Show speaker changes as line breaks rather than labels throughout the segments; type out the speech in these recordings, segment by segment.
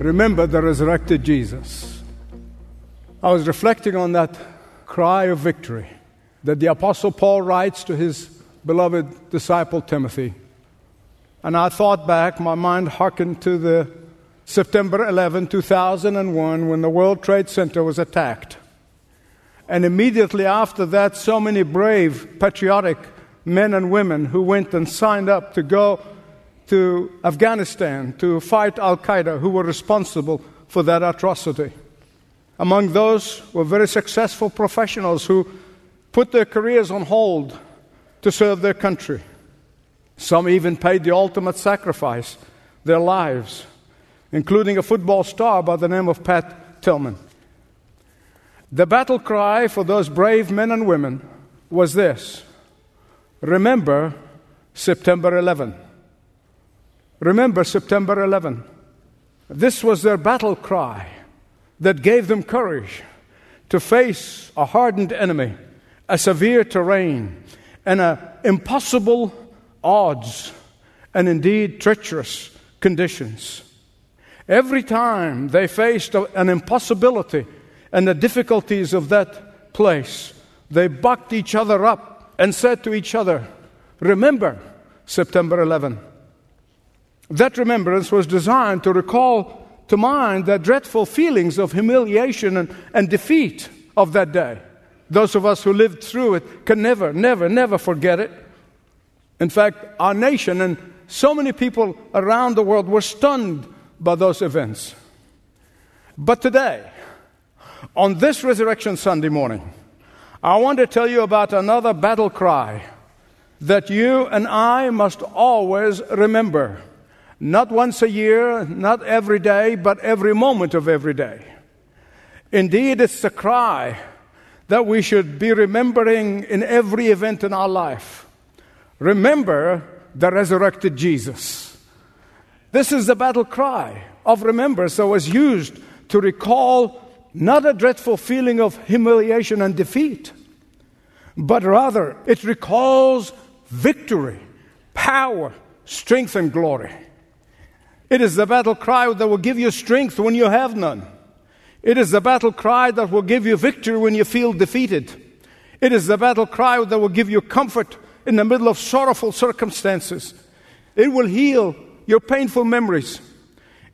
Remember the resurrected Jesus. I was reflecting on that cry of victory that the Apostle Paul writes to his beloved disciple Timothy. And I thought back, my mind hearkened to the September 11, 2001, when the World Trade Center was attacked. And immediately after that, so many brave, patriotic men and women who went and signed up to go to Afghanistan to fight Al Qaeda, who were responsible for that atrocity. Among those were very successful professionals who put their careers on hold to serve their country. Some even paid the ultimate sacrifice, their lives, including a football star by the name of Pat Tillman. The battle cry for those brave men and women was this Remember September 11. Remember September 11. This was their battle cry that gave them courage to face a hardened enemy, a severe terrain, and a impossible odds, and indeed treacherous conditions. Every time they faced an impossibility and the difficulties of that place, they bucked each other up and said to each other, Remember September 11. That remembrance was designed to recall to mind the dreadful feelings of humiliation and, and defeat of that day. Those of us who lived through it can never, never, never forget it. In fact, our nation and so many people around the world were stunned by those events. But today, on this Resurrection Sunday morning, I want to tell you about another battle cry that you and I must always remember. Not once a year, not every day, but every moment of every day. Indeed, it's the cry that we should be remembering in every event in our life. Remember the resurrected Jesus. This is the battle cry of remembrance that was used to recall not a dreadful feeling of humiliation and defeat, but rather it recalls victory, power, strength, and glory. It is the battle cry that will give you strength when you have none. It is the battle cry that will give you victory when you feel defeated. It is the battle cry that will give you comfort in the middle of sorrowful circumstances. It will heal your painful memories.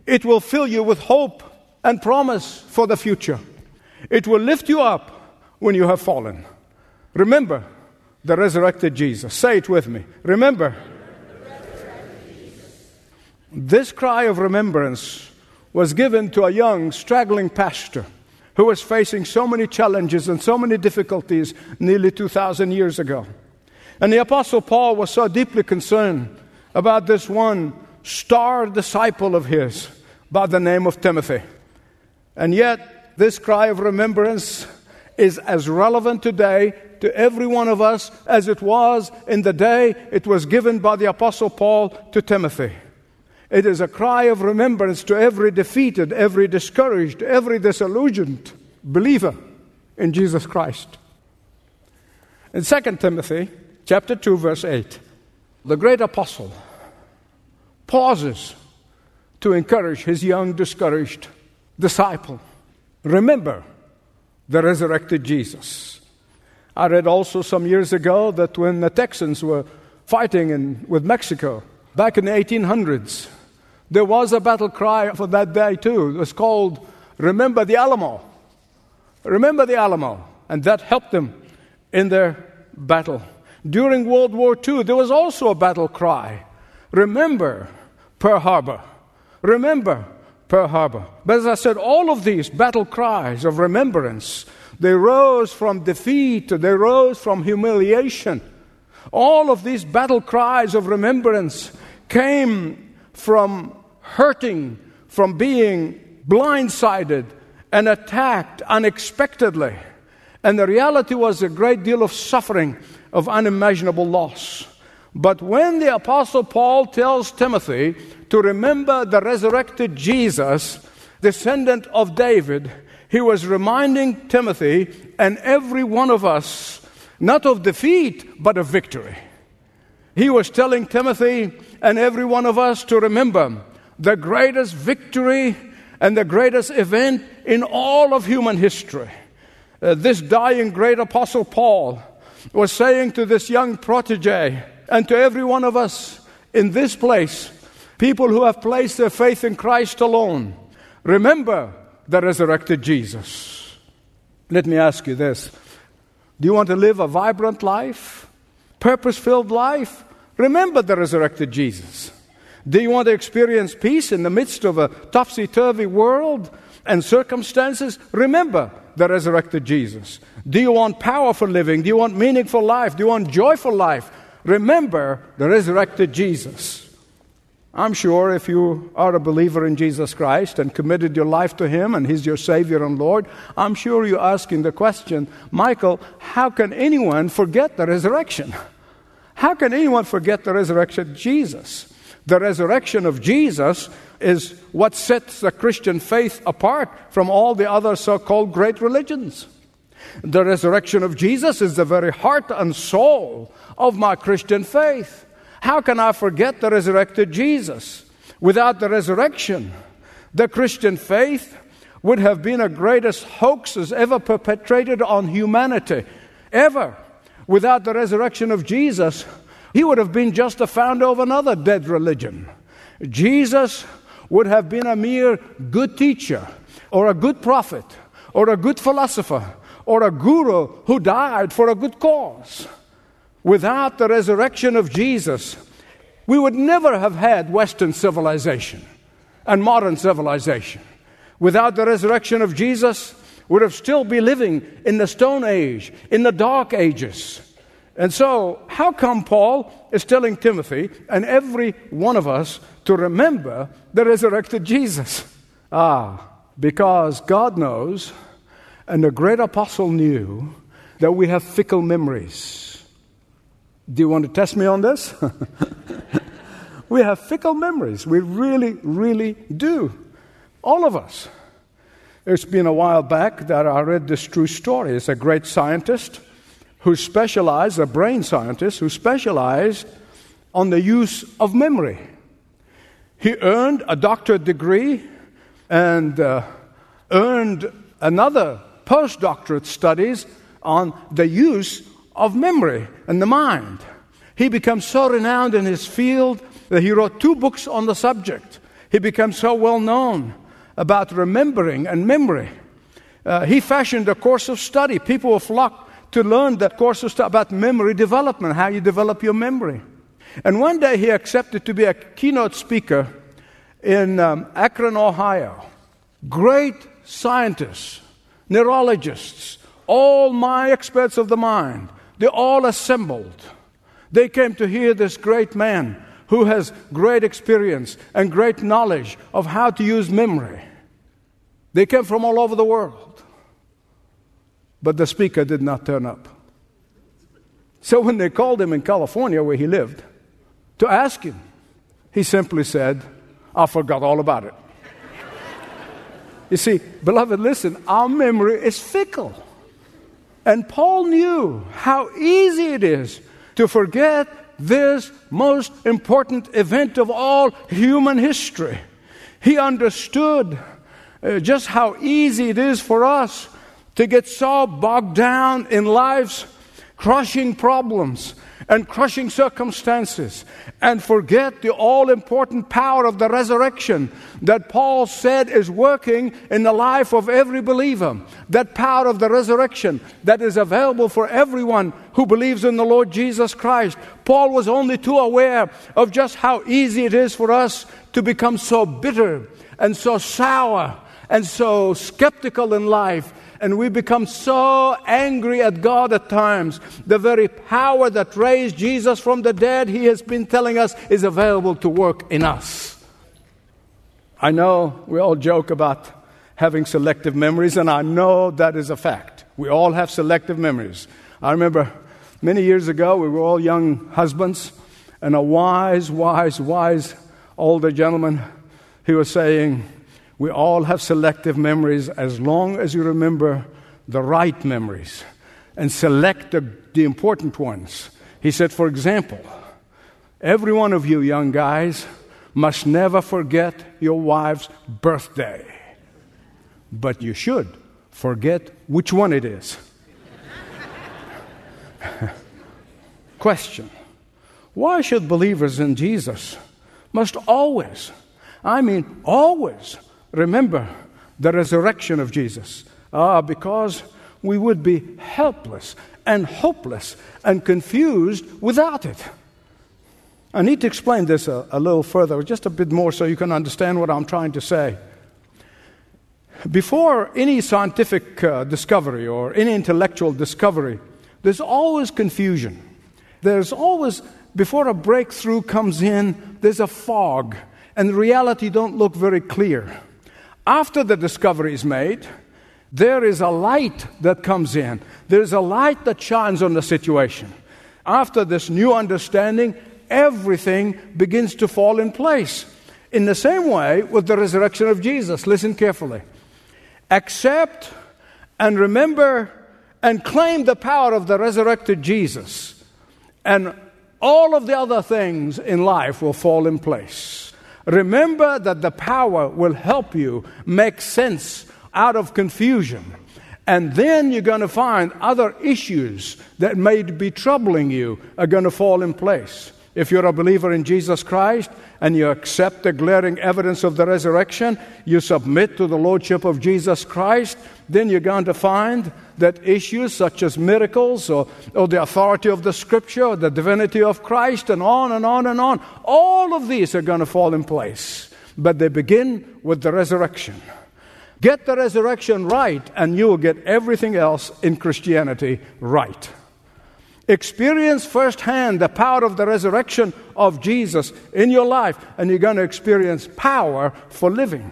It will fill you with hope and promise for the future. It will lift you up when you have fallen. Remember the resurrected Jesus. Say it with me. Remember this cry of remembrance was given to a young, straggling pastor who was facing so many challenges and so many difficulties nearly 2,000 years ago. And the Apostle Paul was so deeply concerned about this one star disciple of his by the name of Timothy. And yet, this cry of remembrance is as relevant today to every one of us as it was in the day it was given by the Apostle Paul to Timothy. It is a cry of remembrance to every defeated, every discouraged, every disillusioned believer in Jesus Christ. In 2 Timothy chapter 2 verse 8, the great apostle pauses to encourage his young discouraged disciple. Remember the resurrected Jesus. I read also some years ago that when the Texans were fighting in, with Mexico back in the 1800s, there was a battle cry for that day too. It was called Remember the Alamo. Remember the Alamo. And that helped them in their battle. During World War II, there was also a battle cry Remember Pearl Harbor. Remember Pearl Harbor. But as I said, all of these battle cries of remembrance, they rose from defeat, they rose from humiliation. All of these battle cries of remembrance came from hurting, from being blindsided and attacked unexpectedly. And the reality was a great deal of suffering, of unimaginable loss. But when the Apostle Paul tells Timothy to remember the resurrected Jesus, descendant of David, he was reminding Timothy and every one of us not of defeat, but of victory. He was telling Timothy and every one of us to remember the greatest victory and the greatest event in all of human history. Uh, this dying great apostle Paul was saying to this young protege and to every one of us in this place, people who have placed their faith in Christ alone, remember the resurrected Jesus. Let me ask you this Do you want to live a vibrant life, purpose filled life? Remember the resurrected Jesus. Do you want to experience peace in the midst of a topsy turvy world and circumstances? Remember the resurrected Jesus. Do you want powerful living? Do you want meaningful life? Do you want joyful life? Remember the resurrected Jesus. I'm sure if you are a believer in Jesus Christ and committed your life to Him and He's your Savior and Lord, I'm sure you're asking the question, Michael, how can anyone forget the resurrection? How can anyone forget the resurrection of Jesus? The resurrection of Jesus is what sets the Christian faith apart from all the other so called great religions. The resurrection of Jesus is the very heart and soul of my Christian faith. How can I forget the resurrected Jesus? Without the resurrection, the Christian faith would have been the greatest hoax as ever perpetrated on humanity, ever. Without the resurrection of Jesus, he would have been just the founder of another dead religion. Jesus would have been a mere good teacher, or a good prophet, or a good philosopher, or a guru who died for a good cause. Without the resurrection of Jesus, we would never have had Western civilization and modern civilization. Without the resurrection of Jesus, would have still be living in the Stone Age, in the Dark Ages. And so, how come Paul is telling Timothy and every one of us to remember the resurrected Jesus? Ah, because God knows, and the great apostle knew, that we have fickle memories. Do you want to test me on this? we have fickle memories. We really, really do. All of us. It's been a while back that I read this true story. It's a great scientist who specialized, a brain scientist who specialized on the use of memory. He earned a doctorate degree and uh, earned another postdoctorate studies on the use of memory and the mind. He becomes so renowned in his field that he wrote two books on the subject. He becomes so well known about remembering and memory. Uh, he fashioned a course of study. People will flock to learn that course of study about memory development, how you develop your memory. And one day he accepted to be a keynote speaker in um, Akron, Ohio. Great scientists, neurologists, all my experts of the mind they all assembled. They came to hear this great man who has great experience and great knowledge of how to use memory. They came from all over the world. But the speaker did not turn up. So when they called him in California, where he lived, to ask him, he simply said, I forgot all about it. you see, beloved, listen, our memory is fickle. And Paul knew how easy it is to forget this most important event of all human history. He understood uh, just how easy it is for us to get so bogged down in life's crushing problems and crushing circumstances and forget the all important power of the resurrection that Paul said is working in the life of every believer. That power of the resurrection that is available for everyone who believes in the Lord Jesus Christ. Paul was only too aware of just how easy it is for us to become so bitter and so sour and so skeptical in life and we become so angry at God at times. The very power that raised Jesus from the dead, He has been telling us, is available to work in us. I know we all joke about having selective memories, and I know that is a fact. We all have selective memories. I remember many years ago, we were all young husbands, and a wise, wise, wise older gentleman, he was saying, We all have selective memories as long as you remember the right memories and select the, the important ones. He said, For example, every one of you young guys must never forget your wife's birthday. But you should forget which one it is. Question Why should believers in Jesus must always, I mean, always remember the resurrection of Jesus? Ah, because we would be helpless and hopeless and confused without it. I need to explain this a, a, little further, just a bit more, so you can understand what I'm trying to say. Before any scientific uh, discovery or any intellectual discovery, there's always confusion. There's always, before a breakthrough comes in, there's a fog, and reality don't look very clear. After the discovery is made, there is a light that comes in. There's a light that shines on the situation. After this new understanding, everything begins to fall in place. In the same way with the resurrection of Jesus, listen carefully. Accept and remember and claim the power of the resurrected Jesus, and all of the other things in life will fall in place. Remember that the power will help you make sense out of confusion. And then you're going to find other issues that may be troubling you are going to fall in place. If you're a believer in Jesus Christ and you accept the glaring evidence of the resurrection, you submit to the Lordship of Jesus Christ, then you're going to find that issues such as miracles or, or the authority of the Scripture the divinity of Christ and on and on and on, all of these are going to fall in place. But they begin with the resurrection. Get the resurrection right, and you will get everything else in Christianity right. Experience firsthand the power of the resurrection of Jesus in your life, and you're going to experience power for living.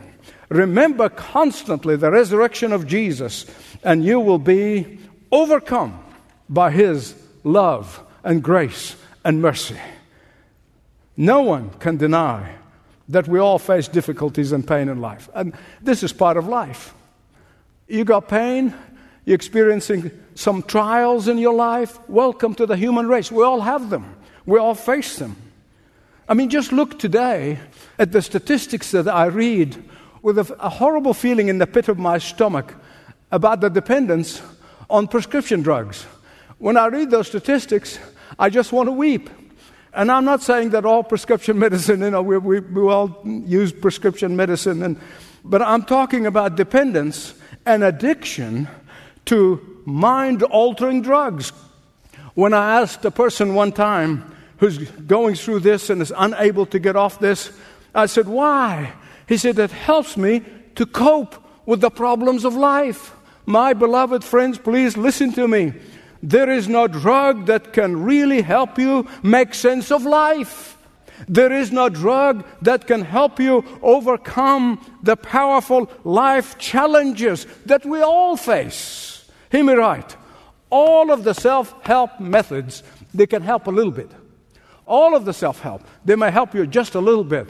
Remember constantly the resurrection of Jesus, and you will be overcome by His love and grace and mercy. No one can deny that we all face difficulties and pain in life, and this is part of life. You got pain, you're experiencing some trials in your life. Welcome to the human race. We all have them, we all face them. I mean, just look today at the statistics that I read with a, a horrible feeling in the pit of my stomach about the dependence on prescription drugs. When I read those statistics, I just want to weep. And I'm not saying that all prescription medicine, you know, we, we, we all use prescription medicine, and, but I'm talking about dependence and addiction to mind altering drugs. When I asked a person one time who's going through this and is unable to get off this, I said, Why? He said, It helps me to cope with the problems of life. My beloved friends, please listen to me. There is no drug that can really help you make sense of life. There is no drug that can help you overcome the powerful life challenges that we all face. Hear me right. All of the self help methods, they can help a little bit. All of the self help, they may help you just a little bit.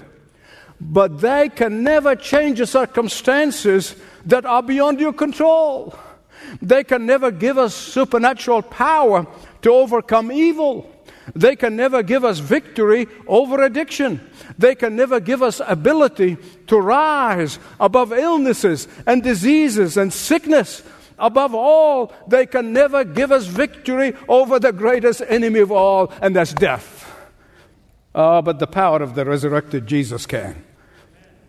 But they can never change the circumstances that are beyond your control. They can never give us supernatural power to overcome evil. They can never give us victory over addiction. They can never give us ability to rise above illnesses and diseases and sickness. Above all, they can never give us victory over the greatest enemy of all, and that's death. Oh, but the power of the resurrected Jesus can.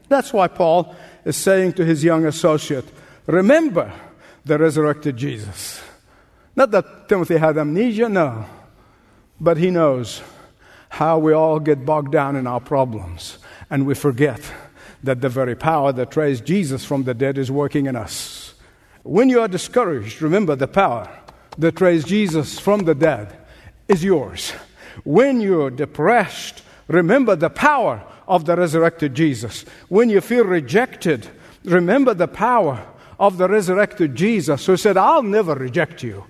That's why Paul is saying to his young associate, Remember the resurrected Jesus. Not that Timothy had amnesia, no. But he knows how we all get bogged down in our problems, and we forget that the very power that raised Jesus from the dead is working in us. When you are discouraged, remember the power that raised Jesus from the dead is yours. When you're depressed, remember the power of the resurrected Jesus. When you feel rejected, remember the power of the resurrected Jesus who said, I'll never reject you.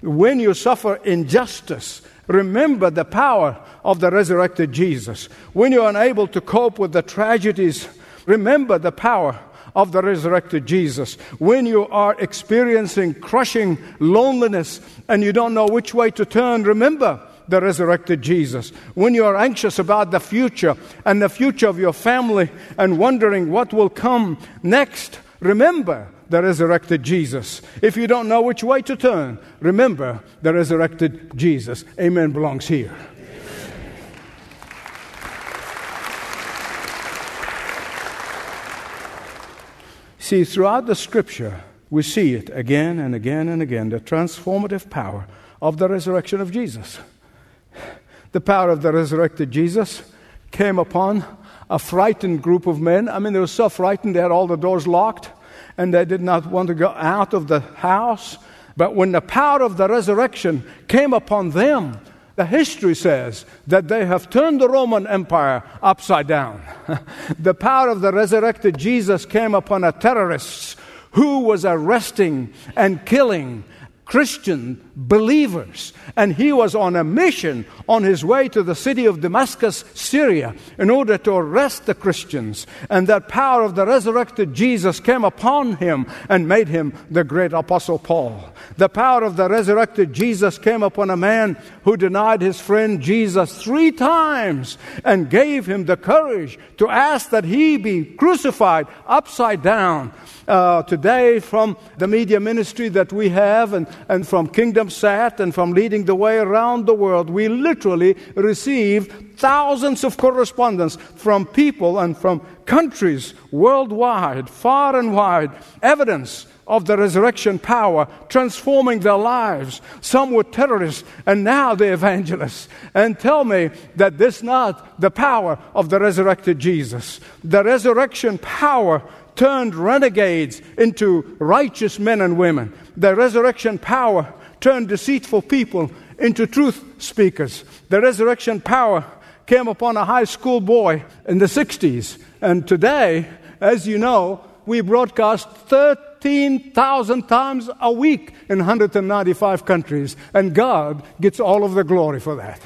When you suffer injustice, remember the power of the resurrected Jesus. When you're unable to cope with the tragedies, remember the power of the resurrected Jesus. When you are experiencing crushing loneliness and you don't know which way to turn, remember the resurrected Jesus. When you are anxious about the future and the future of your family and wondering what will come next, remember the resurrected Jesus. If you don't know which way to turn, remember the resurrected Jesus. Amen belongs here. See, throughout the scripture, we see it again and again and again the transformative power of the resurrection of Jesus. The power of the resurrected Jesus came upon a frightened group of men. I mean, they were so frightened, they had all the doors locked and they did not want to go out of the house. But when the power of the resurrection came upon them, the history says that they have turned the Roman Empire upside down. the power of the resurrected Jesus came upon a terrorist who was arresting and killing Christian believers. And he was on a mission on his way to the city of Damascus, Syria, in order to arrest the Christians. And that power of the resurrected Jesus came upon him and made him the great apostle Paul. The power of the resurrected Jesus came upon a man who denied his friend Jesus three times and gave him the courage to ask that he be crucified upside down uh, today from the media ministry that we have and, and from Kingdom Sat and from leading the way around the world, we literally receive thousands of correspondence from people and from countries worldwide, far and wide, evidence of the resurrection power transforming their lives. Some were terrorists and now they're evangelists. And tell me that this not the power of the resurrected Jesus. The resurrection power turned renegades into righteous men and women. The resurrection power turned deceitful people into truth speakers. The resurrection power came upon a high school boy in the 60s. And today, as you know, we broadcast 13,000 times a week in 195 countries. And God gets all of the glory for that.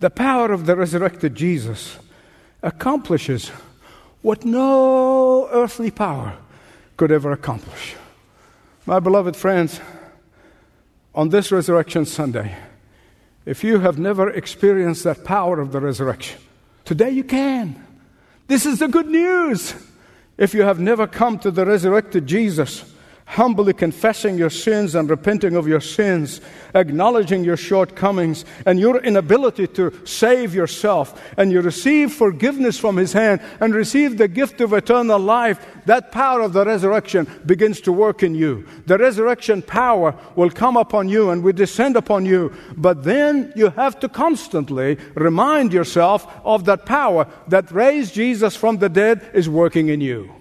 The power of the resurrected Jesus accomplishes what no earthly power could ever accomplish. My beloved friends, on this Resurrection Sunday, if you have never experienced that power of the resurrection, today you can. This is the good news. If you have never come to the resurrected Jesus, humbly confessing your sins and repenting of your sins, acknowledging your shortcomings and your inability to save yourself, and you receive forgiveness from His hand and receive the gift of eternal life, that power of the resurrection begins to work in you. The resurrection power will come upon you and will descend upon you, but then you have to constantly remind yourself of that power that raised Jesus from the dead is working in you.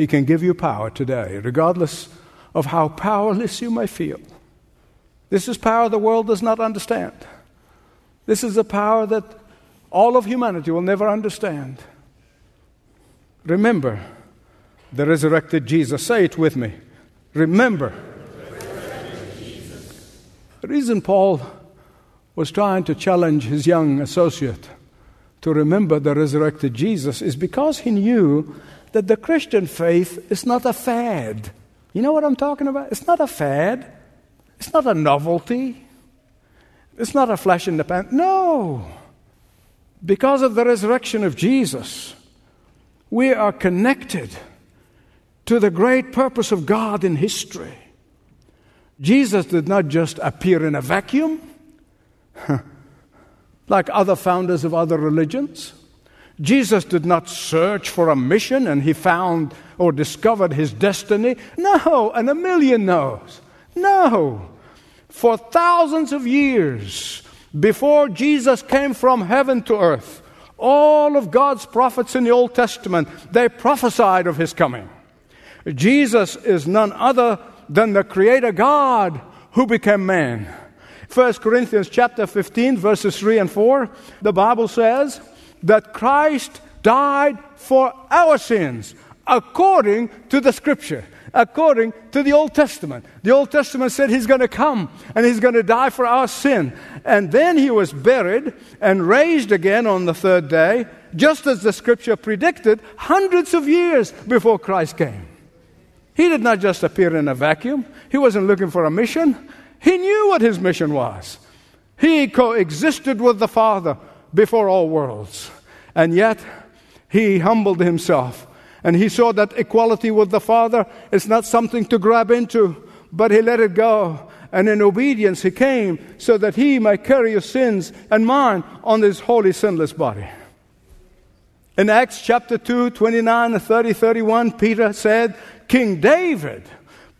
He can give you power today, regardless of how powerless you may feel. This is power the world does not understand. This is a power that all of humanity will never understand. Remember the resurrected Jesus. Say it with me. Remember. The reason Paul was trying to challenge his young associate to remember the resurrected Jesus is because he knew that the Christian faith is not a fad. You know what I'm talking about? It's not a fad, it's not a novelty, it's not a flash in the pan. No. Because of the resurrection of Jesus, we are connected to the great purpose of God in history. Jesus did not just appear in a vacuum like other founders of other religions. Jesus did not search for a mission and he found or discovered his destiny. No, and a million knows. No. For thousands of years before Jesus came from heaven to earth, All of God's prophets in the Old Testament, they prophesied of his coming. Jesus is none other than the creator God who became man. 1 Corinthians chapter 15 verses 3 and 4, the Bible says that Christ died for our sins according to the scripture according to the Old Testament. The Old Testament said he's going to come and he's going to die for our sin. And then he was buried and raised again on the third day, just as the scripture predicted hundreds of years before Christ came. He did not just appear in a vacuum, he wasn't looking for a mission. He knew what his mission was. He coexisted with the Father before all worlds. And yet, he humbled himself and he saw that equality with the Father is not something to grab into, but he let it go. And in obedience, he came so that he might carry your sins and mine on his holy, sinless body. In Acts chapter 2, 29, 30, 31, Peter said, King David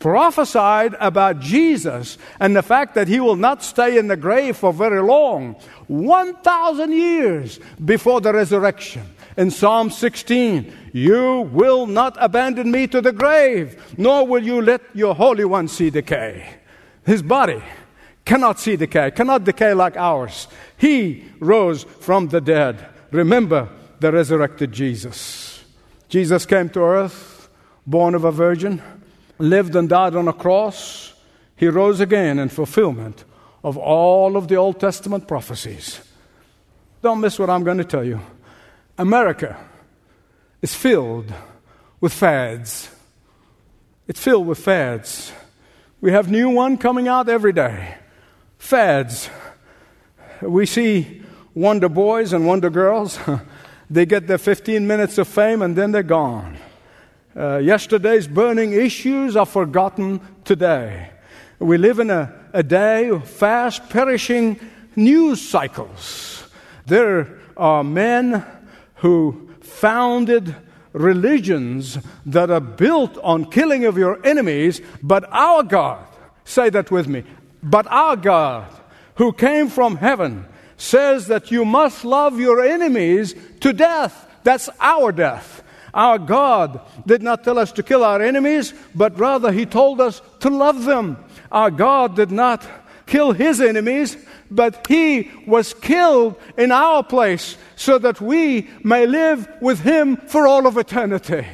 prophesied about Jesus and the fact that he will not stay in the grave for very long, 1,000 years before the resurrection in Psalm 16 You will not abandon me to the grave, nor will you let your Holy One see decay. His body cannot see decay, cannot decay like ours. He rose from the dead. Remember the resurrected Jesus. Jesus came to earth, born of a virgin, lived and died on a cross. He rose again in fulfillment of all of the Old Testament prophecies. Don't miss what I'm going to tell you. America is filled with fads. It's filled with fads. We have new one coming out every day. Fads. We see Wonder Boys and Wonder Girls. they get their 15 minutes of fame and then they're gone. Uh, yesterday's burning issues are forgotten today. We live in a, a day of fast perishing news cycles. There are men who founded religions that are built on killing of your enemies, but our God, say that with me, but our God, who came from heaven, says that you must love your enemies to death. That's our death. Our God did not tell us to kill our enemies, but rather He told us to love them. Our God did not kill His enemies, but He was killed in our place so that we may live with Him for all of eternity.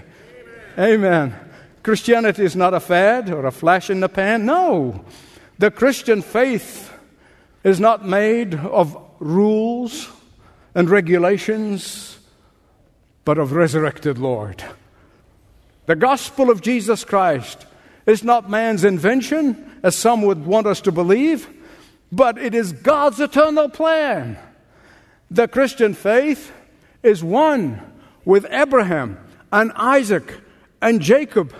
Amen. Amen. Christianity is not a fad or a flash in the pan. No. The Christian faith is not made of rules and regulations, but of resurrected Lord. The gospel of Jesus Christ is not man's invention, as some would want us to believe, but it is God's eternal plan. The Christian faith is one with Abraham and Isaac and Jacob.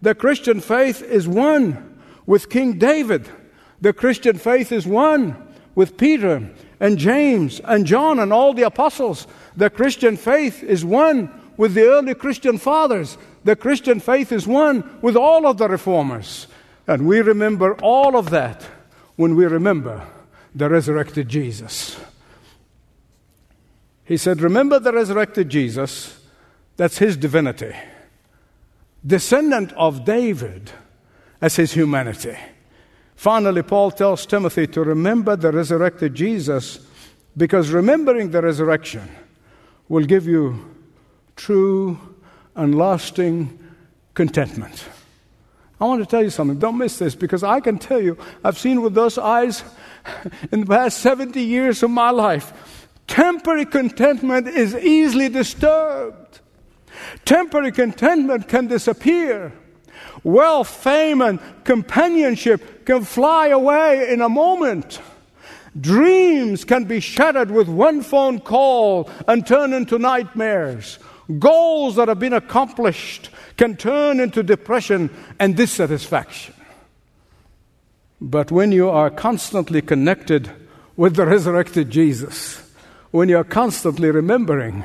The Christian faith is one with King David. The Christian faith is one with Peter and James and John and all the apostles. The Christian faith is one with the early Christian fathers. The Christian faith is one with all of the reformers. And we remember all of that when we remember the resurrected Jesus. He said, Remember the resurrected Jesus, that's his divinity, descendant of David as his humanity. Finally, Paul tells Timothy to remember the resurrected Jesus because remembering the resurrection will give you true and lasting contentment. I want to tell you something. Don't miss this because I can tell you, I've seen with those eyes in the past 70 years of my life Temporary contentment is easily disturbed. Temporary contentment can disappear. Wealth, fame, and companionship can fly away in a moment. Dreams can be shattered with one phone call and turn into nightmares. Goals that have been accomplished can turn into depression and dissatisfaction. But when you are constantly connected with the resurrected Jesus, when you're constantly remembering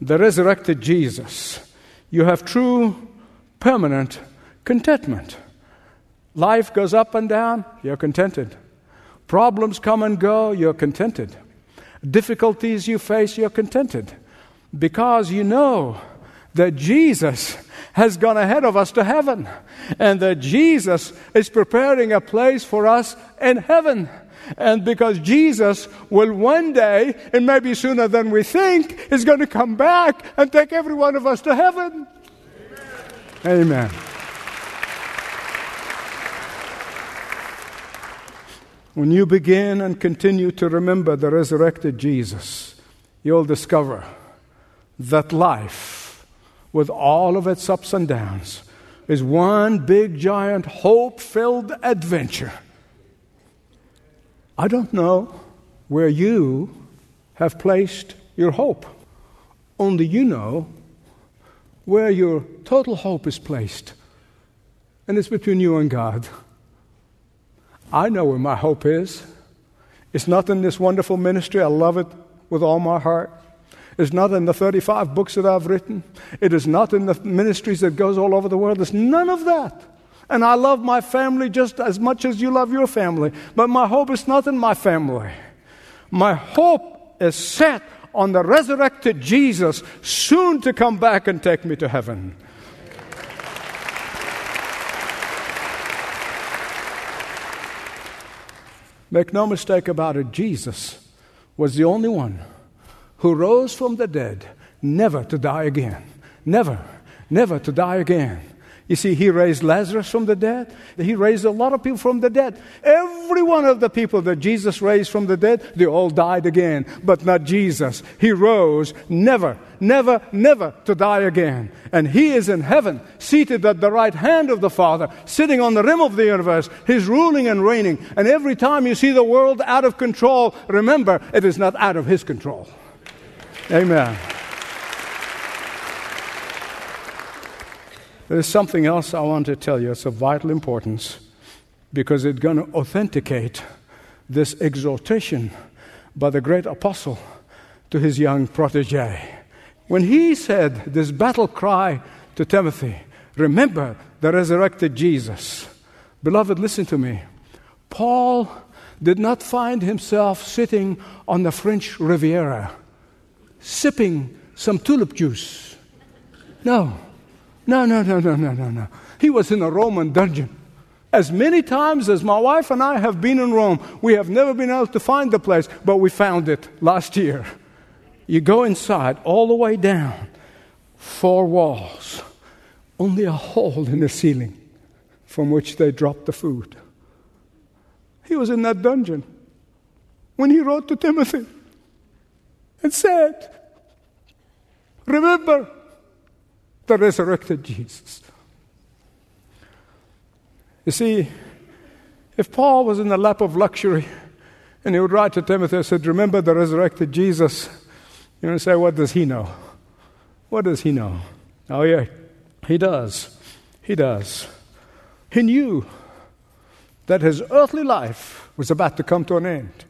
the resurrected Jesus, you have true, permanent contentment. Life goes up and down, you're contented. Problems come and go, you're contented. Difficulties you face, you're contented. Because you know that Jesus has gone ahead of us to heaven and that Jesus is preparing a place for us in heaven. And because Jesus will one day, and maybe sooner than we think, is going to come back and take every one of us to heaven. Amen. Amen. When you begin and continue to remember the resurrected Jesus, you'll discover that life, with all of its ups and downs, is one big, giant, hope filled adventure. I don't know where you have placed your hope. Only you know where your total hope is placed. And it's between you and God. I know where my hope is. It's not in this wonderful ministry. I love it with all my heart. It's not in the 35 books that I've written. It is not in the ministries that goes all over the world. It's none of that. And I love my family just as much as you love your family. But my hope is not in my family. My hope is set on the resurrected Jesus, soon to come back and take me to heaven. Make no mistake about it, Jesus was the only one who rose from the dead, never to die again. Never, never to die again. You see, he raised Lazarus from the dead. He raised a lot of people from the dead. Every one of the people that Jesus raised from the dead, they all died again. But not Jesus. He rose never, never, never to die again. And he is in heaven, seated at the right hand of the Father, sitting on the rim of the universe. He's ruling and reigning. And every time you see the world out of control, remember, it is not out of his control. Amen. There's something else I want to tell you. It's of vital importance because it's going to authenticate this exhortation by the great apostle to his young protege. When he said this battle cry to Timothy, remember the resurrected Jesus. Beloved, listen to me. Paul did not find himself sitting on the French Riviera sipping some tulip juice. No. No, no, no, no, no, no, no. He was in a Roman dungeon. As many times as my wife and I have been in Rome, we have never been able to find the place, but we found it last year. You go inside, all the way down, four walls, only a hole in the ceiling from which they dropped the food. He was in that dungeon when he wrote to Timothy and said, Remember, the resurrected Jesus. You see, if Paul was in the lap of luxury and he would write to Timothy and said, Remember the resurrected Jesus, you know, say, What does he know? What does he know? Oh, yeah, he does. He does. He knew that his earthly life was about to come to an end.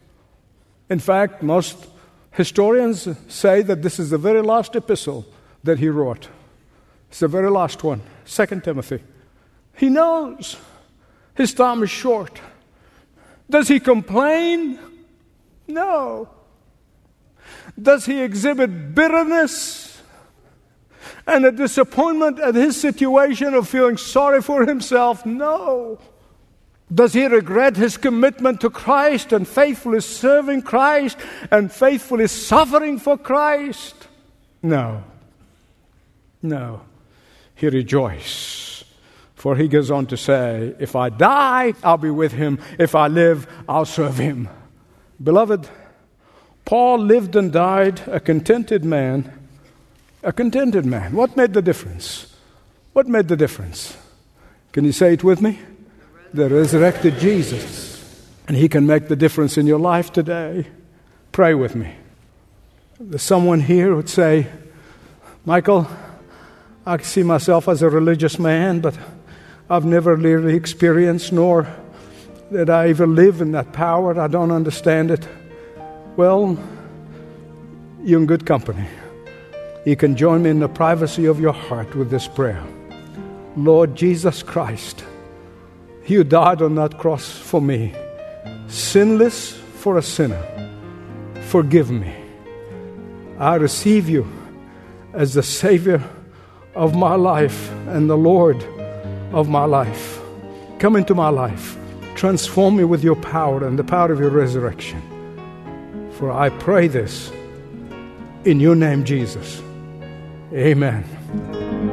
In fact, most historians say that this is the very last epistle that he wrote. It's the very last one, Second Timothy. He knows his time is short. Does he complain? No. Does he exhibit bitterness and a disappointment at his situation of feeling sorry for himself? No. Does he regret his commitment to Christ and faithfully serving Christ and faithfully suffering for Christ? No. No he rejoiced. For he goes on to say, If I die, I'll be with him. If I live, I'll serve him. Beloved, Paul lived and died a contented man. A contented man. What made the difference? What made the difference? Can you say it with me? The resurrected Jesus. And he can make the difference in your life today. Pray with me. There's someone here who would say, Michael, I see myself as a religious man, but I've never really experienced nor that I even live in that power. I don't understand it. Well, you're in good company. You can join me in the privacy of your heart with this prayer Lord Jesus Christ, you died on that cross for me, sinless for a sinner. Forgive me. I receive you as the Savior of my life and the Lord of my life. Come into my life. Transform me with your power and the power of your resurrection. For I pray this in your name, Jesus. Amen.